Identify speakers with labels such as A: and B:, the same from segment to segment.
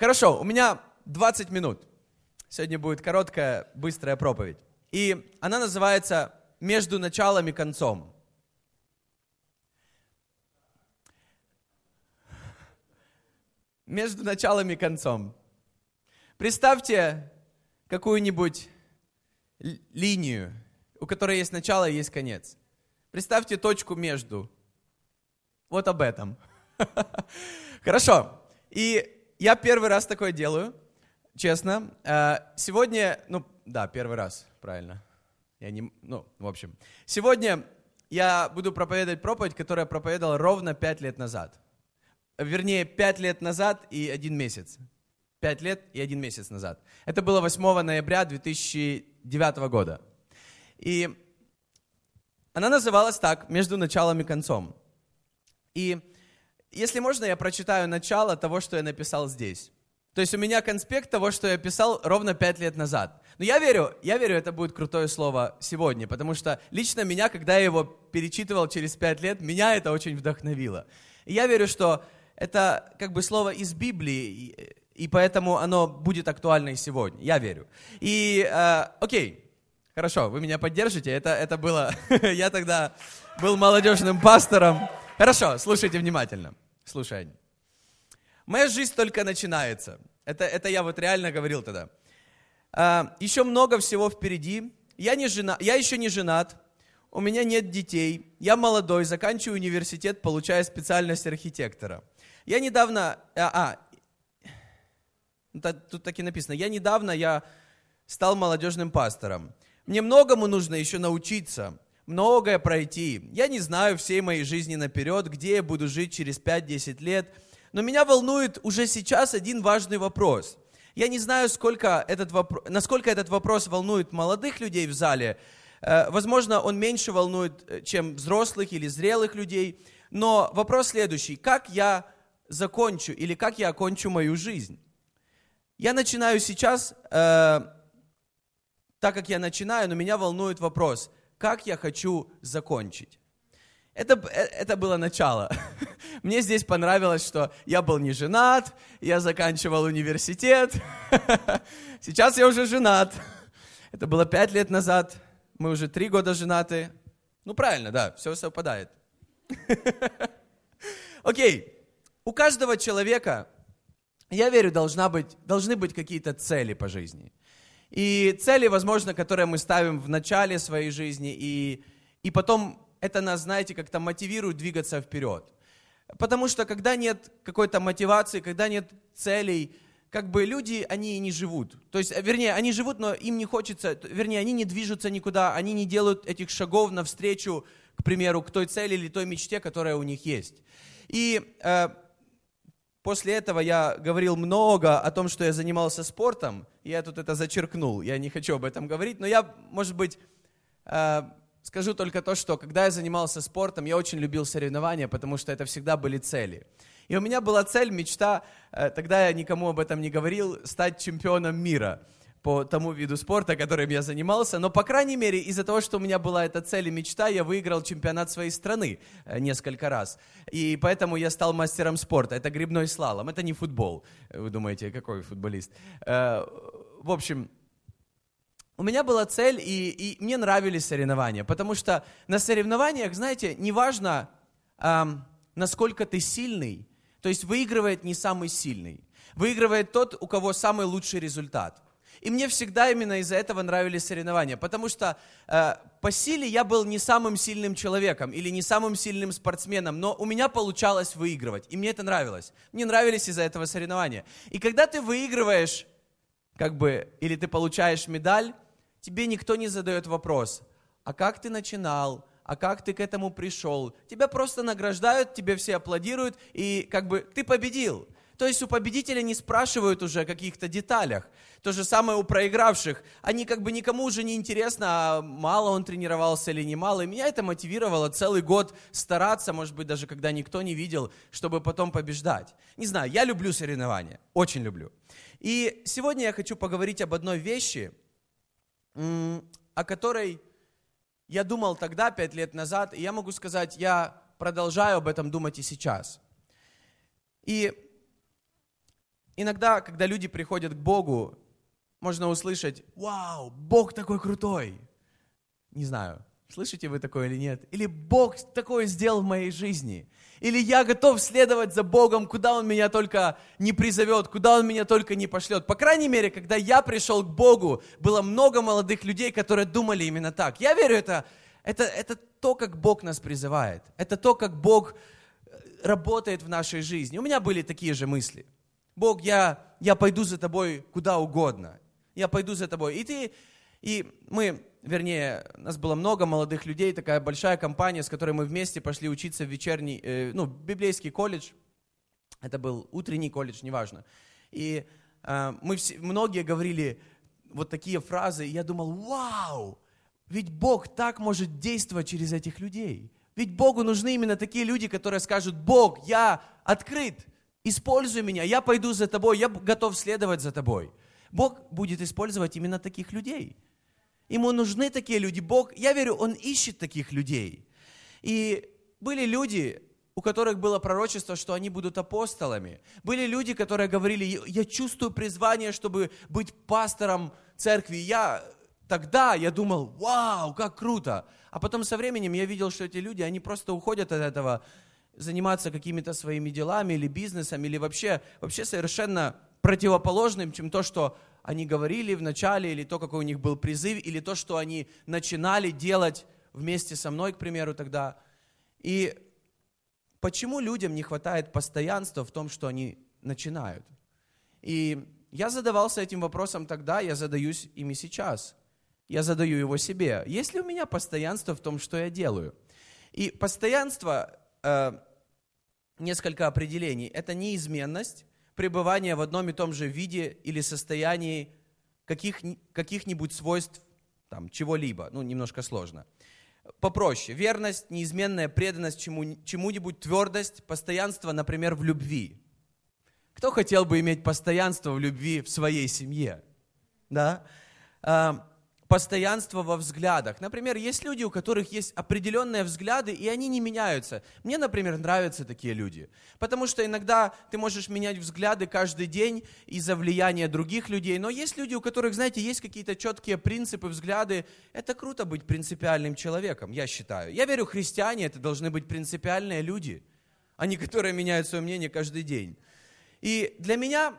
A: Хорошо, у меня 20 минут. Сегодня будет короткая, быстрая проповедь. И она называется «Между началом и концом». Между началом и концом. Представьте какую-нибудь линию, у которой есть начало и есть конец. Представьте точку между. Вот об этом. Хорошо. И я первый раз такое делаю, честно. Э, сегодня, ну, да, первый раз, правильно. Я не, ну, в общем. Сегодня я буду проповедовать проповедь, которую я проповедовал ровно пять лет назад. Вернее, пять лет назад и один месяц. Пять лет и один месяц назад. Это было 8 ноября 2009 года. И она называлась так, «Между началом и концом». И если можно, я прочитаю начало того, что я написал здесь. То есть у меня конспект того, что я писал ровно пять лет назад. Но я верю, я верю, это будет крутое слово сегодня, потому что лично меня, когда я его перечитывал через пять лет, меня это очень вдохновило. И я верю, что это как бы слово из Библии, и поэтому оно будет актуально и сегодня. Я верю. И, э, окей, хорошо, вы меня поддержите. Это, это было... я тогда был молодежным пастором. Хорошо, слушайте внимательно. Слушай. Моя жизнь только начинается. Это, это я вот реально говорил тогда. А, еще много всего впереди. Я, не жена, я еще не женат. У меня нет детей. Я молодой, заканчиваю университет, получая специальность архитектора. Я недавно... А, а тут так и написано. Я недавно я стал молодежным пастором. Мне многому нужно еще научиться многое пройти. Я не знаю всей моей жизни наперед, где я буду жить через 5-10 лет, но меня волнует уже сейчас один важный вопрос. Я не знаю, сколько этот вопрос, насколько этот вопрос волнует молодых людей в зале. Э, возможно, он меньше волнует, э, чем взрослых или зрелых людей. Но вопрос следующий. Как я закончу или как я окончу мою жизнь? Я начинаю сейчас, э, так как я начинаю, но меня волнует вопрос – как я хочу закончить. Это, э, это было начало. Мне здесь понравилось, что я был не женат, я заканчивал университет. Сейчас я уже женат. Это было пять лет назад. Мы уже три года женаты. Ну, правильно, да, все совпадает. Окей. У каждого человека, я верю, должна быть, должны быть какие-то цели по жизни. И цели, возможно, которые мы ставим в начале своей жизни, и, и потом это нас, знаете, как-то мотивирует двигаться вперед. Потому что когда нет какой-то мотивации, когда нет целей, как бы люди, они не живут. То есть, вернее, они живут, но им не хочется, вернее, они не движутся никуда, они не делают этих шагов навстречу, к примеру, к той цели или той мечте, которая у них есть. И э, После этого я говорил много о том, что я занимался спортом. Я тут это зачеркнул, я не хочу об этом говорить, но я, может быть, э, скажу только то, что когда я занимался спортом, я очень любил соревнования, потому что это всегда были цели. И у меня была цель, мечта, э, тогда я никому об этом не говорил, стать чемпионом мира по тому виду спорта, которым я занимался, но, по крайней мере, из-за того, что у меня была эта цель и мечта, я выиграл чемпионат своей страны э, несколько раз. И поэтому я стал мастером спорта. Это грибной слалом, это не футбол. Вы думаете, какой футболист? Э, в общем, у меня была цель, и, и мне нравились соревнования, потому что на соревнованиях, знаете, неважно, эм, насколько ты сильный, то есть выигрывает не самый сильный, выигрывает тот, у кого самый лучший результат – и мне всегда именно из-за этого нравились соревнования, потому что э, по силе я был не самым сильным человеком или не самым сильным спортсменом, но у меня получалось выигрывать, и мне это нравилось. Мне нравились из-за этого соревнования. И когда ты выигрываешь, как бы, или ты получаешь медаль, тебе никто не задает вопрос, а как ты начинал, а как ты к этому пришел. Тебя просто награждают, тебе все аплодируют, и как бы ты победил. То есть у победителя не спрашивают уже о каких-то деталях. То же самое у проигравших. Они как бы никому уже не интересно, а мало он тренировался или не мало. И меня это мотивировало целый год стараться, может быть, даже когда никто не видел, чтобы потом побеждать. Не знаю, я люблю соревнования, очень люблю. И сегодня я хочу поговорить об одной вещи, о которой я думал тогда, пять лет назад, и я могу сказать, я продолжаю об этом думать и сейчас. И иногда, когда люди приходят к Богу, можно услышать, вау, Бог такой крутой. Не знаю, слышите вы такое или нет. Или Бог такое сделал в моей жизни. Или я готов следовать за Богом, куда Он меня только не призовет, куда Он меня только не пошлет. По крайней мере, когда я пришел к Богу, было много молодых людей, которые думали именно так. Я верю, это, это, это то, как Бог нас призывает. Это то, как Бог э, работает в нашей жизни. У меня были такие же мысли. Бог, я, я пойду за тобой куда угодно. Я пойду за тобой. И ты, и мы вернее, нас было много молодых людей, такая большая компания, с которой мы вместе пошли учиться в вечерний, э, ну, библейский колледж. Это был утренний колледж, неважно. И э, мы все, многие говорили вот такие фразы, и я думал, вау, ведь Бог так может действовать через этих людей. Ведь Богу нужны именно такие люди, которые скажут, Бог, я открыт, используй меня, я пойду за тобой, я готов следовать за тобой. Бог будет использовать именно таких людей. Ему нужны такие люди. Бог, я верю, Он ищет таких людей. И были люди, у которых было пророчество, что они будут апостолами. Были люди, которые говорили, я чувствую призвание, чтобы быть пастором церкви. Я тогда я думал, вау, как круто. А потом со временем я видел, что эти люди, они просто уходят от этого, заниматься какими-то своими делами или бизнесом, или вообще, вообще совершенно противоположным, чем то, что они говорили в начале, или то, какой у них был призыв, или то, что они начинали делать вместе со мной, к примеру, тогда. И почему людям не хватает постоянства в том, что они начинают? И я задавался этим вопросом тогда, я задаюсь ими сейчас. Я задаю его себе. Есть ли у меня постоянство в том, что я делаю? И постоянство, э, несколько определений. Это неизменность, пребывания в одном и том же виде или состоянии каких, каких-нибудь свойств там, чего-либо. Ну, немножко сложно. Попроще. Верность, неизменная преданность чему, чему-нибудь, твердость, постоянство, например, в любви. Кто хотел бы иметь постоянство в любви в своей семье? Да? Постоянство во взглядах. Например, есть люди, у которых есть определенные взгляды, и они не меняются. Мне, например, нравятся такие люди. Потому что иногда ты можешь менять взгляды каждый день из-за влияния других людей. Но есть люди, у которых, знаете, есть какие-то четкие принципы, взгляды. Это круто быть принципиальным человеком, я считаю. Я верю, христиане это должны быть принципиальные люди, а не которые меняют свое мнение каждый день. И для меня,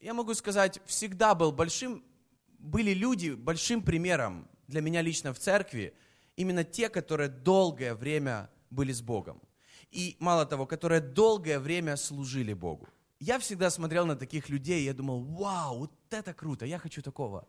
A: я могу сказать, всегда был большим были люди большим примером для меня лично в церкви, именно те, которые долгое время были с Богом. И мало того, которые долгое время служили Богу. Я всегда смотрел на таких людей, и я думал, вау, вот это круто, я хочу такого.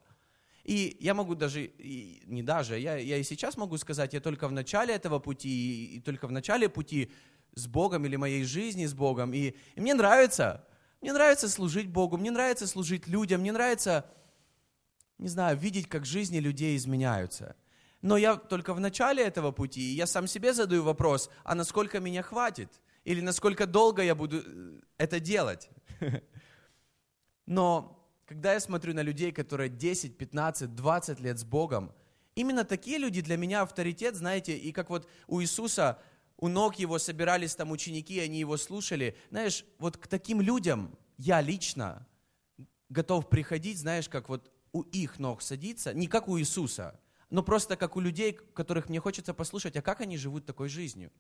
A: И я могу даже, и не даже, я, я и сейчас могу сказать, я только в начале этого пути, и, и только в начале пути с Богом или моей жизни с Богом. И, и мне нравится, мне нравится служить Богу, мне нравится служить людям, мне нравится не знаю, видеть, как жизни людей изменяются. Но я только в начале этого пути, и я сам себе задаю вопрос, а насколько меня хватит? Или насколько долго я буду э, это делать? Но когда я смотрю на людей, которые 10, 15, 20 лет с Богом, именно такие люди для меня авторитет, знаете, и как вот у Иисуса, у ног его собирались там ученики, они его слушали. Знаешь, вот к таким людям я лично готов приходить, знаешь, как вот у их ног садиться, не как у Иисуса, но просто как у людей, которых мне хочется послушать, а как они живут такой жизнью.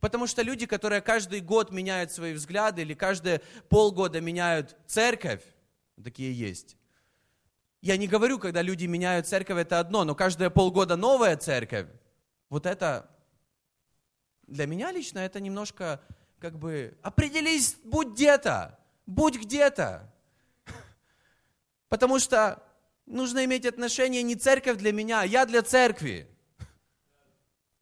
A: Потому что люди, которые каждый год меняют свои взгляды или каждые полгода меняют церковь, такие есть. Я не говорю, когда люди меняют церковь, это одно, но каждые полгода новая церковь, вот это для меня лично это немножко как бы определись, будь где-то, будь где-то. Потому что Нужно иметь отношение не церковь для меня, а я для церкви.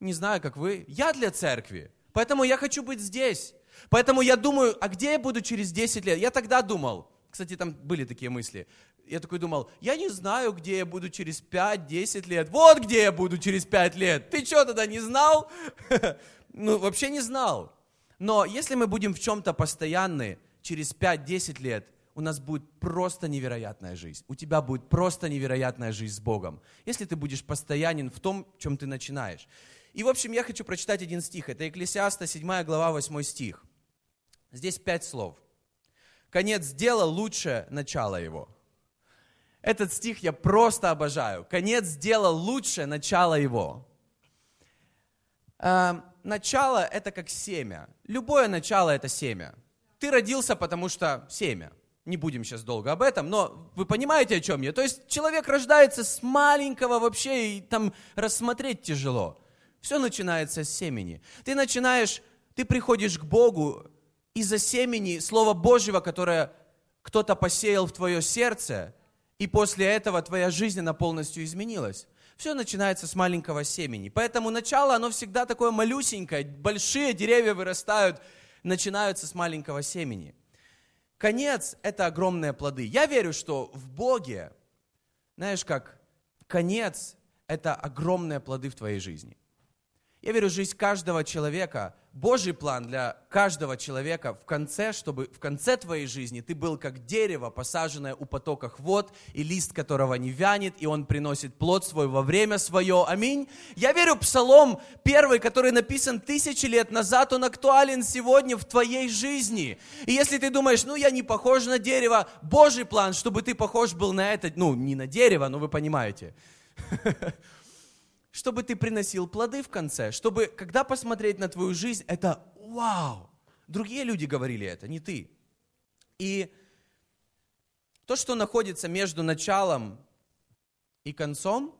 A: Не знаю, как вы. Я для церкви. Поэтому я хочу быть здесь. Поэтому я думаю, а где я буду через 10 лет? Я тогда думал, кстати, там были такие мысли. Я такой думал, я не знаю, где я буду через 5-10 лет. Вот где я буду через 5 лет. Ты что тогда не знал? Ну, вообще не знал. Но если мы будем в чем-то постоянны, через 5-10 лет, у нас будет просто невероятная жизнь. У тебя будет просто невероятная жизнь с Богом, если ты будешь постоянен в том, чем ты начинаешь. И, в общем, я хочу прочитать один стих. Это Екклесиаста, 7 глава, 8 стих. Здесь пять слов. Конец дела лучше начала его. Этот стих я просто обожаю. Конец дела лучше начала его. Э, начало – это как семя. Любое начало – это семя. Ты родился, потому что семя. Не будем сейчас долго об этом, но вы понимаете, о чем я. То есть человек рождается с маленького вообще, и там рассмотреть тяжело. Все начинается с семени. Ты начинаешь, ты приходишь к Богу из-за семени Слова Божьего, которое кто-то посеял в твое сердце, и после этого твоя жизнь, она полностью изменилась. Все начинается с маленького семени. Поэтому начало, оно всегда такое малюсенькое. Большие деревья вырастают, начинаются с маленького семени. Конец – это огромные плоды. Я верю, что в Боге, знаешь как, конец – это огромные плоды в твоей жизни. Я верю, жизнь каждого человека, Божий план для каждого человека в конце, чтобы в конце твоей жизни ты был как дерево, посаженное у потоках вод, и лист которого не вянет, и он приносит плод свой во время свое. Аминь. Я верю, Псалом первый, который написан тысячи лет назад, он актуален сегодня в твоей жизни. И если ты думаешь, ну я не похож на дерево, Божий план, чтобы ты похож был на это, ну не на дерево, но вы понимаете. чтобы ты приносил плоды в конце, чтобы, когда посмотреть на твою жизнь, это вау. Другие люди говорили это, не ты. И то, что находится между началом и концом,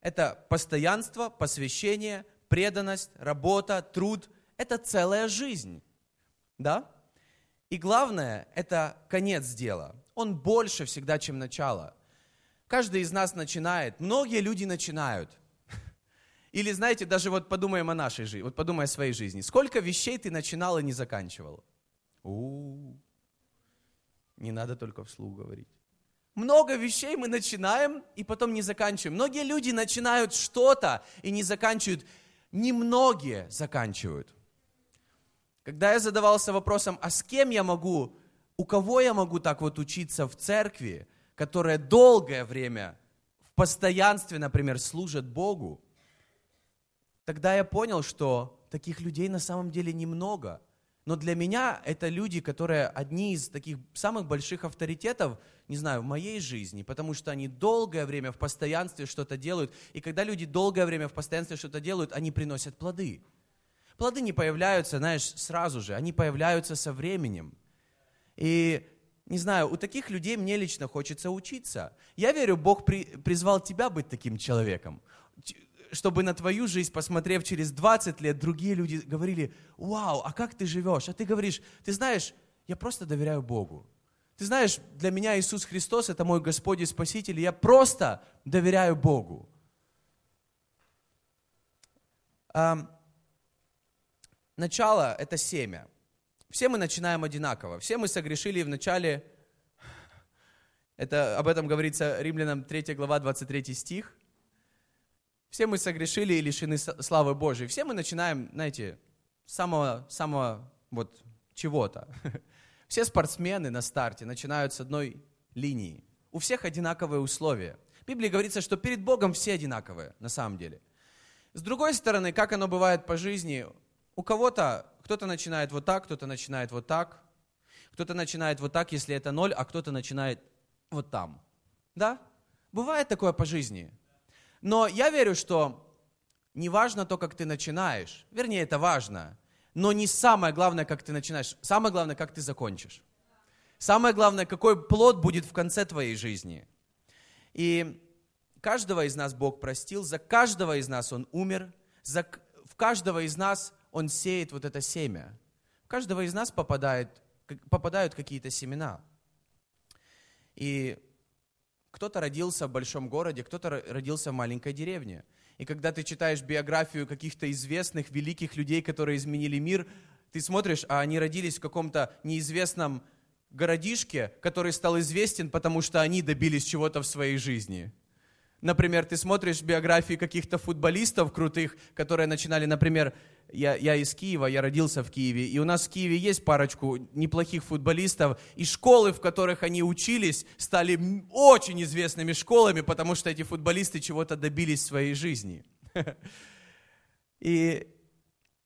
A: это постоянство, посвящение, преданность, работа, труд. Это целая жизнь. Да? И главное, это конец дела. Он больше всегда, чем начало. Каждый из нас начинает. Многие люди начинают – или, знаете, даже вот подумаем о нашей жизни, вот подумай о своей жизни. Сколько вещей ты начинал и не заканчивал? У-у-у. Не надо только вслух говорить. Много вещей мы начинаем и потом не заканчиваем. Многие люди начинают что-то и не заканчивают. Немногие заканчивают. Когда я задавался вопросом, а с кем я могу, у кого я могу так вот учиться в церкви, которая долгое время в постоянстве, например, служит Богу, тогда я понял, что таких людей на самом деле немного. Но для меня это люди, которые одни из таких самых больших авторитетов, не знаю, в моей жизни, потому что они долгое время в постоянстве что-то делают. И когда люди долгое время в постоянстве что-то делают, они приносят плоды. Плоды не появляются, знаешь, сразу же, они появляются со временем. И не знаю, у таких людей мне лично хочется учиться. Я верю, Бог при, призвал тебя быть таким человеком чтобы на твою жизнь, посмотрев через 20 лет, другие люди говорили, вау, а как ты живешь? А ты говоришь, ты знаешь, я просто доверяю Богу. Ты знаешь, для меня Иисус Христос – это мой Господь и Спаситель, и я просто доверяю Богу. Начало – это семя. Все мы начинаем одинаково. Все мы согрешили в начале, это, об этом говорится Римлянам 3 глава 23 стих – все мы согрешили и лишены славы Божьей. Все мы начинаем, знаете, с самого, самого вот чего-то. Все спортсмены на старте начинают с одной линии. У всех одинаковые условия. В Библии говорится, что перед Богом все одинаковые, на самом деле. С другой стороны, как оно бывает по жизни, у кого-то, кто-то начинает вот так, кто-то начинает вот так, кто-то начинает вот так, если это ноль, а кто-то начинает вот там. Да? Бывает такое по жизни. Но я верю, что не важно то, как ты начинаешь. Вернее, это важно. Но не самое главное, как ты начинаешь. Самое главное, как ты закончишь. Самое главное, какой плод будет в конце твоей жизни. И каждого из нас Бог простил, за каждого из нас Он умер, за, в каждого из нас Он сеет вот это семя. В каждого из нас попадает, попадают какие-то семена. И кто-то родился в большом городе, кто-то родился в маленькой деревне. И когда ты читаешь биографию каких-то известных, великих людей, которые изменили мир, ты смотришь, а они родились в каком-то неизвестном городишке, который стал известен, потому что они добились чего-то в своей жизни. Например, ты смотришь биографии каких-то футболистов крутых, которые начинали, например, я, я из Киева, я родился в Киеве, и у нас в Киеве есть парочку неплохих футболистов, и школы, в которых они учились, стали очень известными школами, потому что эти футболисты чего-то добились в своей жизни. И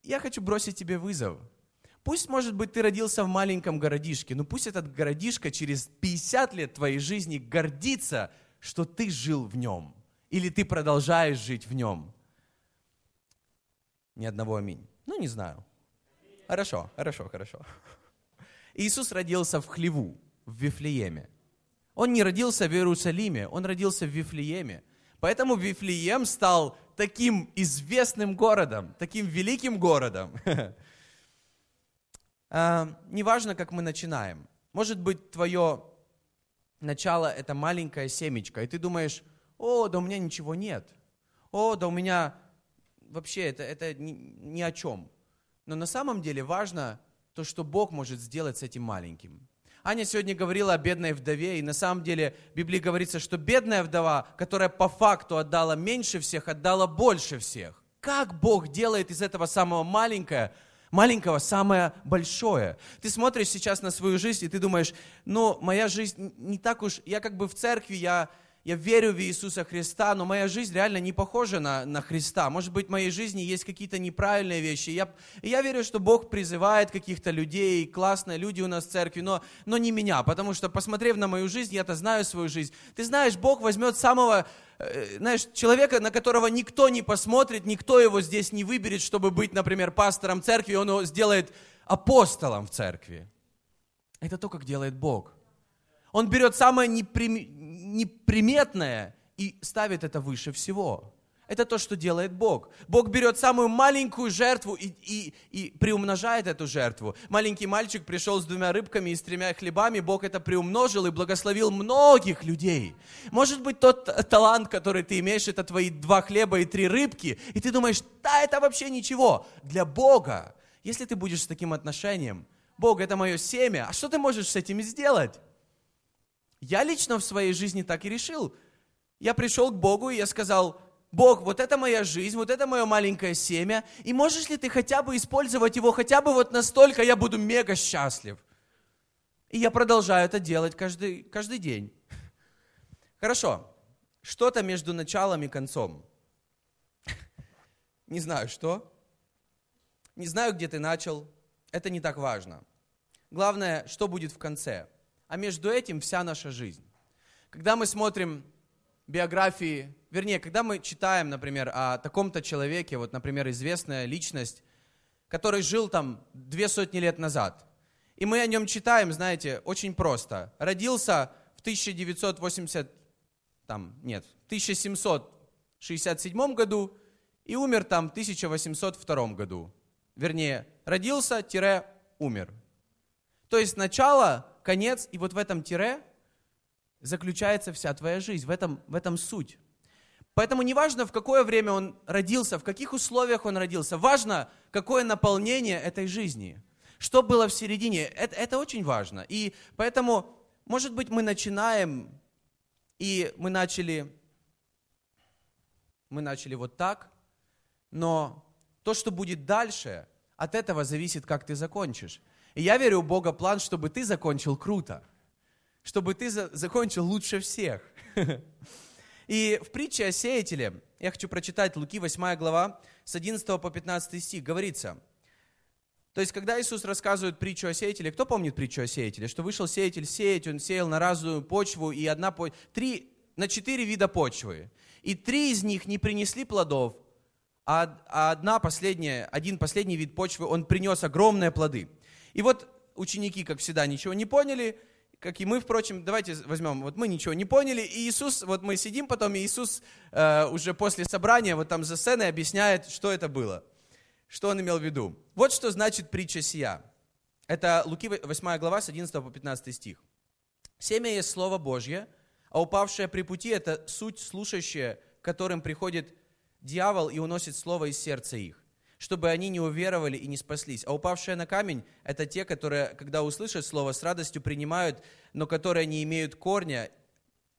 A: я хочу бросить тебе вызов. Пусть, может быть, ты родился в маленьком городишке, но пусть этот городишко через 50 лет твоей жизни гордится, что ты жил в нем. Или ты продолжаешь жить в нем. Ни одного аминь. Ну, не знаю. Хорошо, хорошо, хорошо. Иисус родился в хлеву, в Вифлееме. Он не родился в Иерусалиме, он родился в Вифлееме. Поэтому Вифлеем стал таким известным городом, таким великим городом. А, неважно, как мы начинаем. Может быть, твое начало – это маленькая семечко, и ты думаешь, о, да у меня ничего нет. О, да у меня вообще это, это ни, ни о чем. Но на самом деле важно то, что Бог может сделать с этим маленьким. Аня сегодня говорила о бедной вдове, и на самом деле в Библии говорится, что бедная вдова, которая по факту отдала меньше всех, отдала больше всех. Как Бог делает из этого самого маленького, маленького самое большое. Ты смотришь сейчас на свою жизнь, и ты думаешь, ну, моя жизнь не так уж, я как бы в церкви, я я верю в Иисуса Христа, но моя жизнь реально не похожа на, на Христа. Может быть, в моей жизни есть какие-то неправильные вещи. Я, я верю, что Бог призывает каких-то людей, классные люди у нас в церкви, но, но не меня, потому что, посмотрев на мою жизнь, я-то знаю свою жизнь. Ты знаешь, Бог возьмет самого, э, знаешь, человека, на которого никто не посмотрит, никто его здесь не выберет, чтобы быть, например, пастором церкви, он его сделает апостолом в церкви. Это то, как делает Бог. Он берет самое неприметное и ставит это выше всего. Это то, что делает Бог. Бог берет самую маленькую жертву и, и, и приумножает эту жертву. Маленький мальчик пришел с двумя рыбками и с тремя хлебами, Бог это приумножил и благословил многих людей. Может быть, тот талант, который ты имеешь, это твои два хлеба и три рыбки, и ты думаешь, да, это вообще ничего. Для Бога, если ты будешь с таким отношением, Бог, это мое семя, а что ты можешь с этим сделать? Я лично в своей жизни так и решил. Я пришел к Богу, и я сказал, Бог, вот это моя жизнь, вот это мое маленькое семя, и можешь ли ты хотя бы использовать его, хотя бы вот настолько я буду мега счастлив. И я продолжаю это делать каждый, каждый день. Хорошо, что-то между началом и концом. Не знаю, что. Не знаю, где ты начал. Это не так важно. Главное, что будет в конце – а между этим вся наша жизнь. Когда мы смотрим биографии, вернее, когда мы читаем, например, о таком-то человеке, вот, например, известная личность, который жил там две сотни лет назад, и мы о нем читаем, знаете, очень просто. Родился в 1980, там, нет, в 1767 году и умер там в 1802 году. Вернее, родился-умер. То есть начало конец, и вот в этом тире заключается вся твоя жизнь, в этом, в этом суть. Поэтому неважно, в какое время он родился, в каких условиях он родился, важно, какое наполнение этой жизни, что было в середине. Это, это очень важно. И поэтому, может быть, мы начинаем, и мы начали, мы начали вот так, но то, что будет дальше, от этого зависит, как ты закончишь. И я верю, у Бога план, чтобы ты закончил круто, чтобы ты за закончил лучше всех. И в притче о сеятеле, я хочу прочитать Луки 8 глава, с 11 по 15 стих, говорится, то есть, когда Иисус рассказывает притчу о сеятеле, кто помнит притчу о сеятеле? Что вышел сеятель сеять, он сеял на разную почву, и одна, три, на четыре вида почвы. И три из них не принесли плодов, а, а одна последняя, один последний вид почвы, он принес огромные плоды. И вот ученики, как всегда, ничего не поняли, как и мы, впрочем, давайте возьмем, вот мы ничего не поняли, и Иисус, вот мы сидим потом, и Иисус э, уже после собрания, вот там за сценой объясняет, что это было, что он имел в виду. Вот что значит притча сия. Это Луки 8 глава с 11 по 15 стих. «Семя есть Слово Божье, а упавшее при пути – это суть слушающая, которым приходит дьявол и уносит Слово из сердца их чтобы они не уверовали и не спаслись. А упавшие на камень – это те, которые, когда услышат слово, с радостью принимают, но которые не имеют корня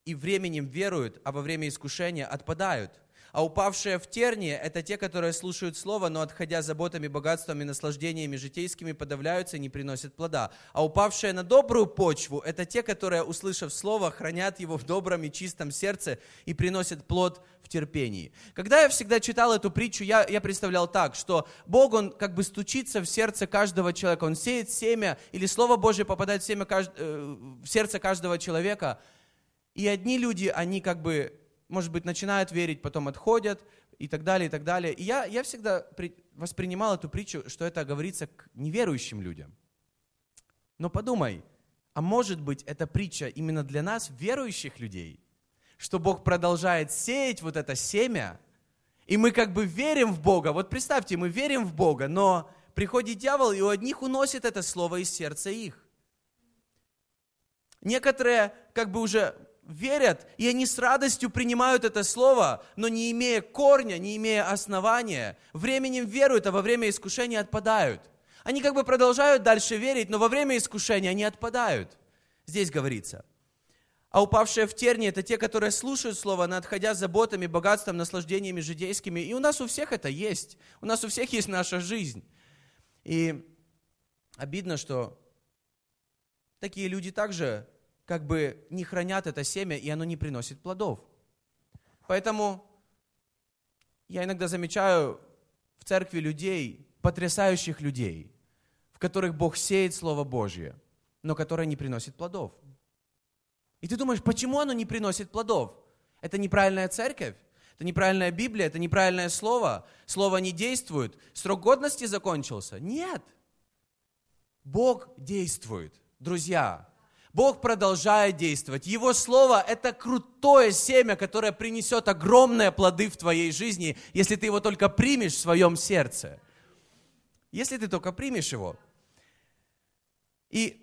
A: и временем веруют, а во время искушения отпадают. А упавшие в тернии – это те, которые слушают Слово, но отходя заботами, богатствами, наслаждениями житейскими, подавляются и не приносят плода. А упавшие на добрую почву – это те, которые, услышав Слово, хранят его в добром и чистом сердце и приносят плод в терпении. Когда я всегда читал эту притчу, я, я представлял так, что Бог, Он как бы стучится в сердце каждого человека, Он сеет семя, или Слово Божье попадает в, семя, э, в сердце каждого человека, и одни люди, они как бы может быть, начинают верить, потом отходят и так далее, и так далее. И я, я всегда при, воспринимал эту притчу, что это говорится к неверующим людям. Но подумай, а может быть, эта притча именно для нас, верующих людей, что Бог продолжает сеять вот это семя, и мы как бы верим в Бога. Вот представьте, мы верим в Бога, но приходит дьявол, и у одних уносит это слово из сердца их. Некоторые как бы уже верят, и они с радостью принимают это слово, но не имея корня, не имея основания, временем веруют, а во время искушения отпадают. Они как бы продолжают дальше верить, но во время искушения они отпадают. Здесь говорится. А упавшие в терни – это те, которые слушают Слово, но отходя заботами, богатством, наслаждениями житейскими. И у нас у всех это есть. У нас у всех есть наша жизнь. И обидно, что такие люди также как бы не хранят это семя, и оно не приносит плодов. Поэтому я иногда замечаю в церкви людей, потрясающих людей, в которых Бог сеет Слово Божье, но которые не приносят плодов. И ты думаешь, почему оно не приносит плодов? Это неправильная церковь? Это неправильная Библия? Это неправильное слово? Слово не действует? Срок годности закончился? Нет. Бог действует. Друзья, Бог продолжает действовать. Его Слово – это крутое семя, которое принесет огромные плоды в твоей жизни, если ты его только примешь в своем сердце. Если ты только примешь его. И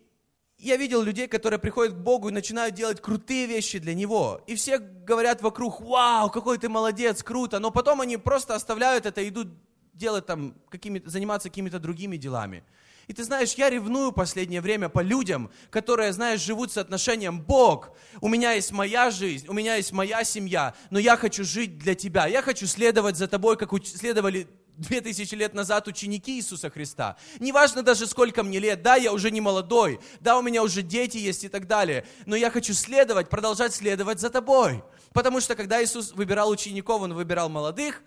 A: я видел людей, которые приходят к Богу и начинают делать крутые вещи для Него. И все говорят вокруг, вау, какой ты молодец, круто. Но потом они просто оставляют это и идут делать там, какими заниматься какими-то другими делами. И ты знаешь, я ревную последнее время по людям, которые, знаешь, живут с отношением Бог, у меня есть моя жизнь, у меня есть моя семья, но я хочу жить для Тебя. Я хочу следовать за Тобой, как следовали две тысячи лет назад ученики Иисуса Христа. Неважно даже сколько мне лет, да, я уже не молодой, да, у меня уже дети есть и так далее, но я хочу следовать, продолжать следовать за тобой. Потому что когда Иисус выбирал учеников, Он выбирал молодых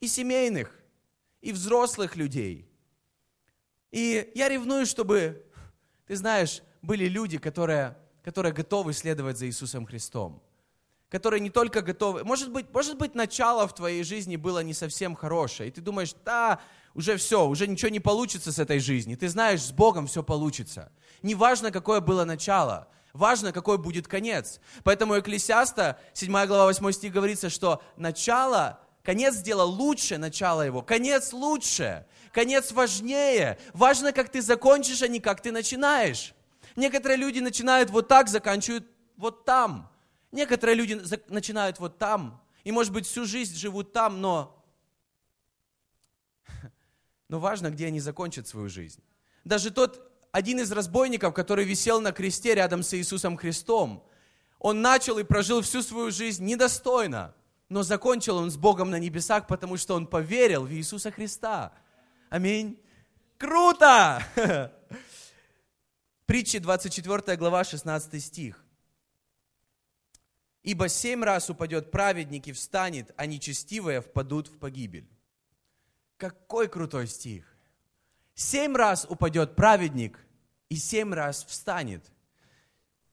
A: и семейных, и взрослых людей. И я ревную, чтобы, ты знаешь, были люди, которые, которые готовы следовать за Иисусом Христом. Которые не только готовы... Может быть, может быть, начало в твоей жизни было не совсем хорошее. И ты думаешь, да, уже все, уже ничего не получится с этой жизни. Ты знаешь, с Богом все получится. Неважно, какое было начало. Важно, какой будет конец. Поэтому Экклесиаста, 7 глава, 8 стих говорится, что начало, конец дела лучше начала его. Конец лучше. Конец важнее. Важно, как ты закончишь, а не как ты начинаешь. Некоторые люди начинают вот так, заканчивают вот там. Некоторые люди начинают вот там. И, может быть, всю жизнь живут там, но... Но важно, где они закончат свою жизнь. Даже тот один из разбойников, который висел на кресте рядом с Иисусом Христом, он начал и прожил всю свою жизнь недостойно, но закончил он с Богом на небесах, потому что он поверил в Иисуса Христа. Аминь. Круто! Притчи 24 глава 16 стих. Ибо семь раз упадет праведник и встанет, а нечестивые впадут в погибель. Какой крутой стих. Семь раз упадет праведник и семь раз встанет.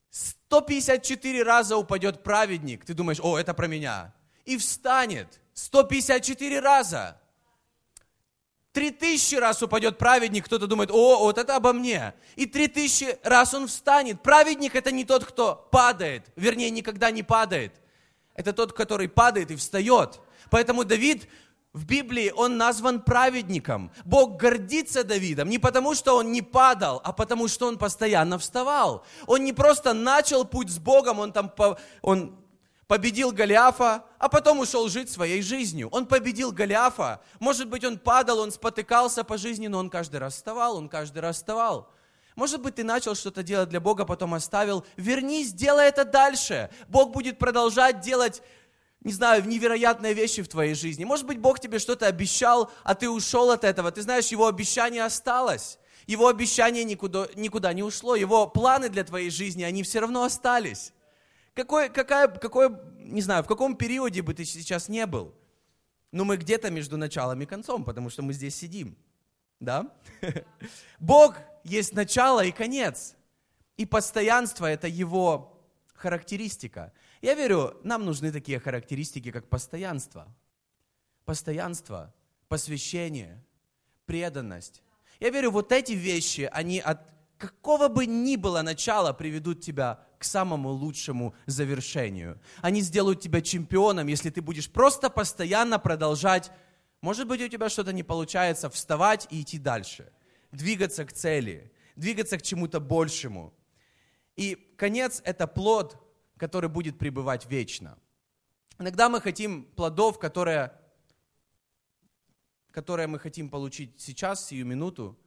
A: 154 раза упадет праведник. Ты думаешь, о, это про меня. И встанет. 154 раза. Три тысячи раз упадет праведник, кто-то думает, о, вот это обо мне. И три тысячи раз он встанет. Праведник это не тот, кто падает, вернее, никогда не падает. Это тот, который падает и встает. Поэтому Давид в Библии он назван праведником. Бог гордится Давидом не потому, что он не падал, а потому, что он постоянно вставал. Он не просто начал путь с Богом, он там он победил Голиафа, а потом ушел жить своей жизнью. Он победил Голиафа. Может быть, он падал, он спотыкался по жизни, но он каждый раз вставал, он каждый раз вставал. Может быть, ты начал что-то делать для Бога, потом оставил. Вернись, делай это дальше. Бог будет продолжать делать не знаю, невероятные вещи в твоей жизни. Может быть, Бог тебе что-то обещал, а ты ушел от этого. Ты знаешь, Его обещание осталось. Его обещание никуда, никуда не ушло. Его планы для твоей жизни, они все равно остались. Какой, какая, какой, не знаю, в каком периоде бы ты сейчас не был. Но мы где-то между началом и концом, потому что мы здесь сидим. Да? Бог есть начало и конец. И постоянство – это Его характеристика. Я верю, нам нужны такие характеристики, как постоянство. Постоянство, посвящение, преданность. Я верю, вот эти вещи, они от какого бы ни было начала приведут тебя к самому лучшему завершению. Они сделают тебя чемпионом, если ты будешь просто постоянно продолжать. Может быть, у тебя что-то не получается, вставать и идти дальше. Двигаться к цели, двигаться к чему-то большему. И конец – это плод, который будет пребывать вечно. Иногда мы хотим плодов, которые, которые мы хотим получить сейчас, сию минуту,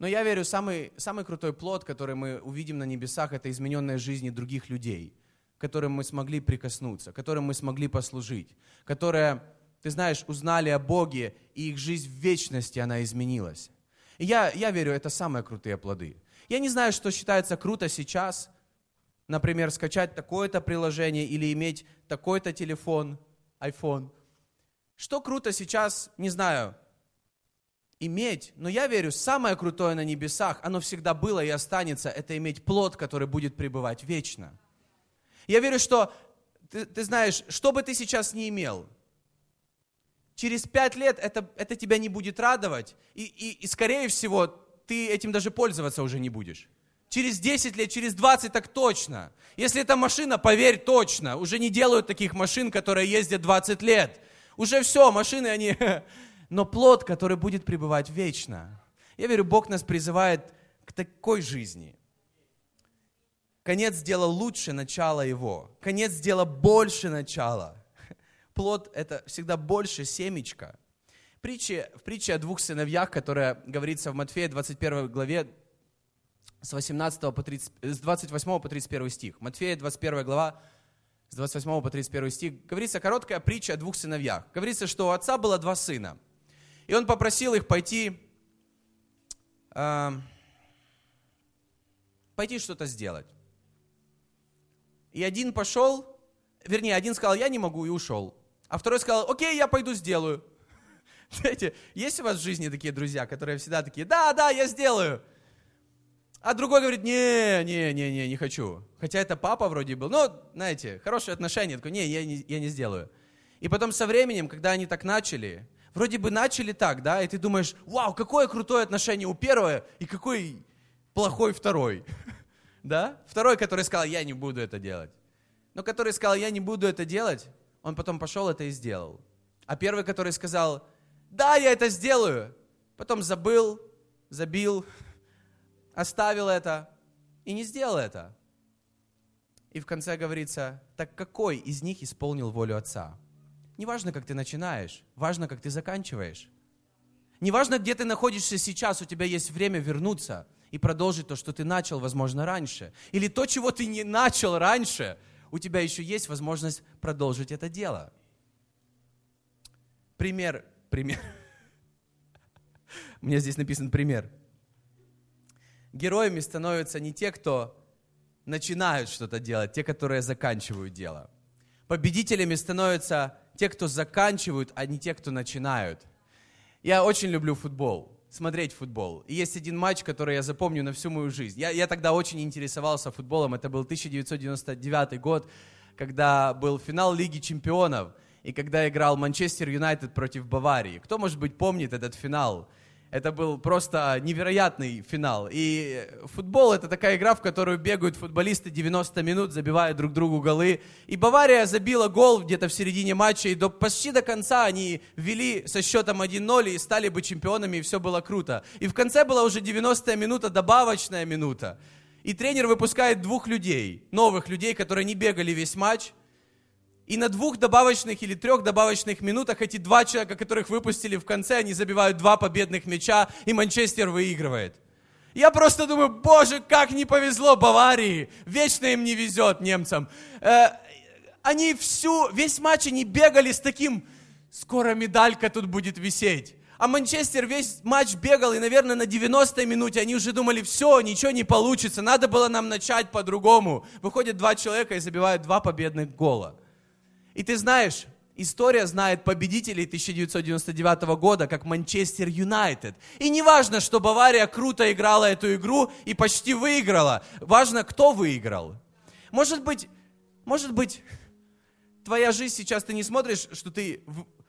A: но я верю, самый, самый крутой плод, который мы увидим на небесах, это измененная жизнь других людей, которым мы смогли прикоснуться, которым мы смогли послужить, которые, ты знаешь, узнали о Боге, и их жизнь в вечности, она изменилась. И я, я верю, это самые крутые плоды. Я не знаю, что считается круто сейчас, например, скачать такое-то приложение или иметь такой-то телефон, iPhone. Что круто сейчас, не знаю, иметь, но я верю, самое крутое на небесах, оно всегда было и останется, это иметь плод, который будет пребывать вечно. Я верю, что ты, ты знаешь, что бы ты сейчас не имел, через пять лет это, это тебя не будет радовать, и, и, и скорее всего ты этим даже пользоваться уже не будешь. Через 10 лет, через 20 так точно. Если это машина, поверь, точно. Уже не делают таких машин, которые ездят 20 лет. Уже все, машины, они но плод, который будет пребывать вечно. Я верю, Бог нас призывает к такой жизни. Конец дела лучше начала его. Конец дела больше начала. Плод – это всегда больше семечка. Притча, в притче о двух сыновьях, которая говорится в Матфея 21 главе, с, 18 по 30, с 28 по 31 стих. Матфея 21 глава, с 28 по 31 стих. Говорится короткая притча о двух сыновьях. Говорится, что у отца было два сына – и он попросил их пойти, э, пойти что-то сделать. И один пошел, вернее, один сказал, я не могу, и ушел. А второй сказал, окей, я пойду сделаю. Знаете, есть у вас в жизни такие друзья, которые всегда такие, да, да, я сделаю. А другой говорит, не, не, не, не, не хочу. Хотя это папа вроде был. Но, знаете, хорошие отношения. Такой, не, я не, я не сделаю. И потом со временем, когда они так начали, вроде бы начали так, да, и ты думаешь, вау, какое крутое отношение у первого и какой плохой второй. Да? Второй, который сказал, я не буду это делать. Но который сказал, я не буду это делать, он потом пошел это и сделал. А первый, который сказал, да, я это сделаю, потом забыл, забил, оставил это и не сделал это. И в конце говорится, так какой из них исполнил волю Отца? Не важно, как ты начинаешь, важно, как ты заканчиваешь. Не важно, где ты находишься сейчас, у тебя есть время вернуться и продолжить то, что ты начал, возможно, раньше. Или то, чего ты не начал раньше, у тебя еще есть возможность продолжить это дело. Пример, пример. У меня здесь написан пример. Героями становятся не те, кто начинают что-то делать, те, которые заканчивают дело. Победителями становятся те, кто заканчивают, а не те, кто начинают. Я очень люблю футбол, смотреть футбол. И есть один матч, который я запомню на всю мою жизнь. Я, я тогда очень интересовался футболом. Это был 1999 год, когда был финал Лиги чемпионов. И когда играл Манчестер Юнайтед против Баварии. Кто, может быть, помнит этот финал? Это был просто невероятный финал. И футбол — это такая игра, в которую бегают футболисты 90 минут, забивая друг другу голы. И Бавария забила гол где-то в середине матча, и до, почти до конца они вели со счетом 1-0 и стали бы чемпионами, и все было круто. И в конце была уже 90-я минута, добавочная минута. И тренер выпускает двух людей, новых людей, которые не бегали весь матч, и на двух добавочных или трех добавочных минутах эти два человека, которых выпустили в конце, они забивают два победных мяча, и Манчестер выигрывает. Я просто думаю, боже, как не повезло Баварии. Вечно им не везет немцам. Э, они всю, весь матч они бегали с таким, скоро медалька тут будет висеть. А Манчестер весь матч бегал, и, наверное, на 90-й минуте они уже думали, все, ничего не получится, надо было нам начать по-другому. Выходят два человека и забивают два победных гола. И ты знаешь, история знает победителей 1999 года, как Манчестер Юнайтед. И не важно, что Бавария круто играла эту игру и почти выиграла. Важно, кто выиграл. Может быть, может быть, твоя жизнь сейчас ты не смотришь, что ты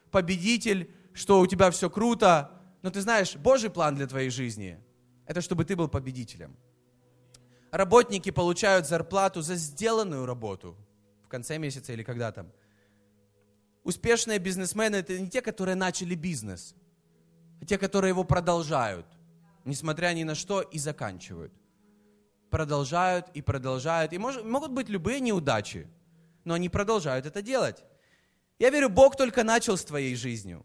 A: победитель, что у тебя все круто, но ты знаешь, Божий план для твоей жизни – это чтобы ты был победителем. Работники получают зарплату за сделанную работу в конце месяца или когда там. Успешные бизнесмены – это не те, которые начали бизнес, а те, которые его продолжают, несмотря ни на что, и заканчивают. Продолжают и продолжают. И может, могут быть любые неудачи, но они продолжают это делать. Я верю, Бог только начал с твоей жизнью.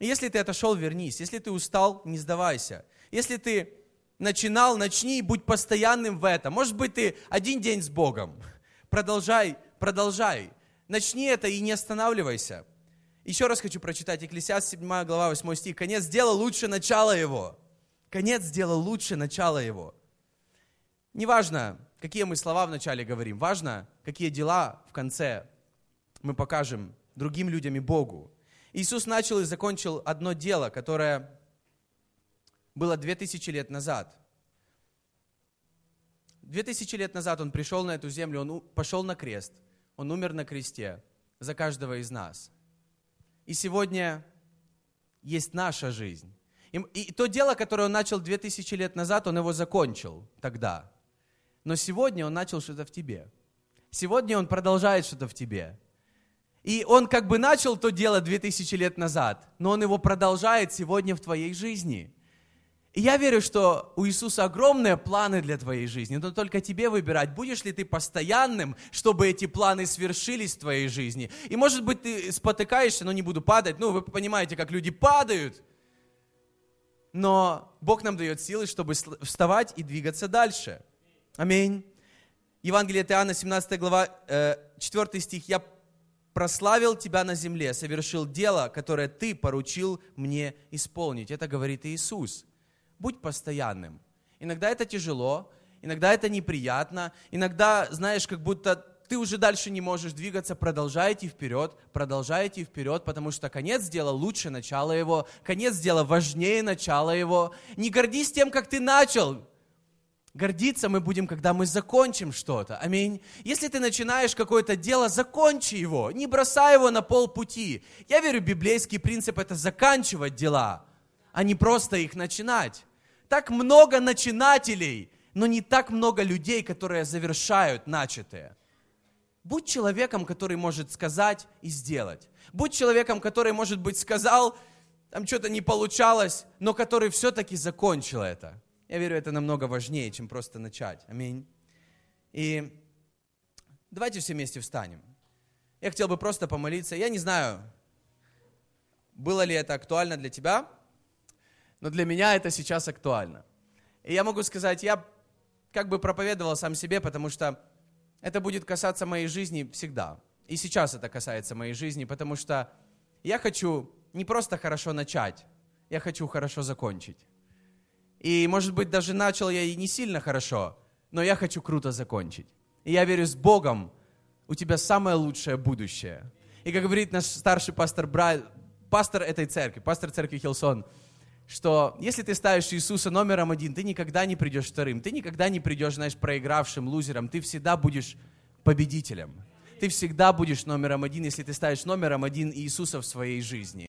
A: И если ты отошел, вернись. Если ты устал, не сдавайся. Если ты начинал, начни и будь постоянным в этом. Может быть, ты один день с Богом. Продолжай, продолжай. Начни это и не останавливайся. Еще раз хочу прочитать Екклесиаст 7 глава 8 стих. Конец дела лучше начала его. Конец дела лучше начала его. Неважно, какие мы слова вначале говорим, важно, какие дела в конце мы покажем другим людям и Богу. Иисус начал и закончил одно дело, которое было две тысячи лет назад. Две тысячи лет назад Он пришел на эту землю, Он пошел на крест, Он умер на кресте за каждого из нас. И сегодня есть наша жизнь. И, и то дело, которое Он начал две тысячи лет назад, Он его закончил тогда. Но сегодня Он начал что-то в тебе. Сегодня Он продолжает что-то в тебе. И он как бы начал то дело 2000 лет назад, но он его продолжает сегодня в твоей жизни. И я верю, что у Иисуса огромные планы для твоей жизни, но только тебе выбирать, будешь ли ты постоянным, чтобы эти планы свершились в твоей жизни. И может быть ты спотыкаешься, но не буду падать, ну вы понимаете, как люди падают. Но Бог нам дает силы, чтобы вставать и двигаться дальше. Аминь. Евангелие от Иоанна, 17 глава, 4 э, стих. «Я прославил тебя на земле, совершил дело, которое ты поручил мне исполнить. Это говорит Иисус. Будь постоянным. Иногда это тяжело, иногда это неприятно, иногда, знаешь, как будто ты уже дальше не можешь двигаться, продолжайте вперед, продолжайте вперед, потому что конец дела лучше начала его, конец дела важнее начала его. Не гордись тем, как ты начал, Гордиться мы будем, когда мы закончим что-то. Аминь. Если ты начинаешь какое-то дело, закончи его. Не бросай его на полпути. Я верю, библейский принцип – это заканчивать дела, а не просто их начинать. Так много начинателей, но не так много людей, которые завершают начатое. Будь человеком, который может сказать и сделать. Будь человеком, который, может быть, сказал, там что-то не получалось, но который все-таки закончил это. Я верю, это намного важнее, чем просто начать. Аминь. И давайте все вместе встанем. Я хотел бы просто помолиться. Я не знаю, было ли это актуально для тебя, но для меня это сейчас актуально. И я могу сказать, я как бы проповедовал сам себе, потому что это будет касаться моей жизни всегда. И сейчас это касается моей жизни, потому что я хочу не просто хорошо начать, я хочу хорошо закончить. И, может быть, даже начал я и не сильно хорошо, но я хочу круто закончить. И я верю, с Богом у тебя самое лучшее будущее. И как говорит наш старший пастор Брайан, пастор этой церкви, пастор церкви Хилсон, что если ты ставишь Иисуса номером один, ты никогда не придешь вторым, ты никогда не придешь, знаешь, проигравшим, лузером, ты всегда будешь победителем. Ты всегда будешь номером один, если ты ставишь номером один Иисуса в своей жизни.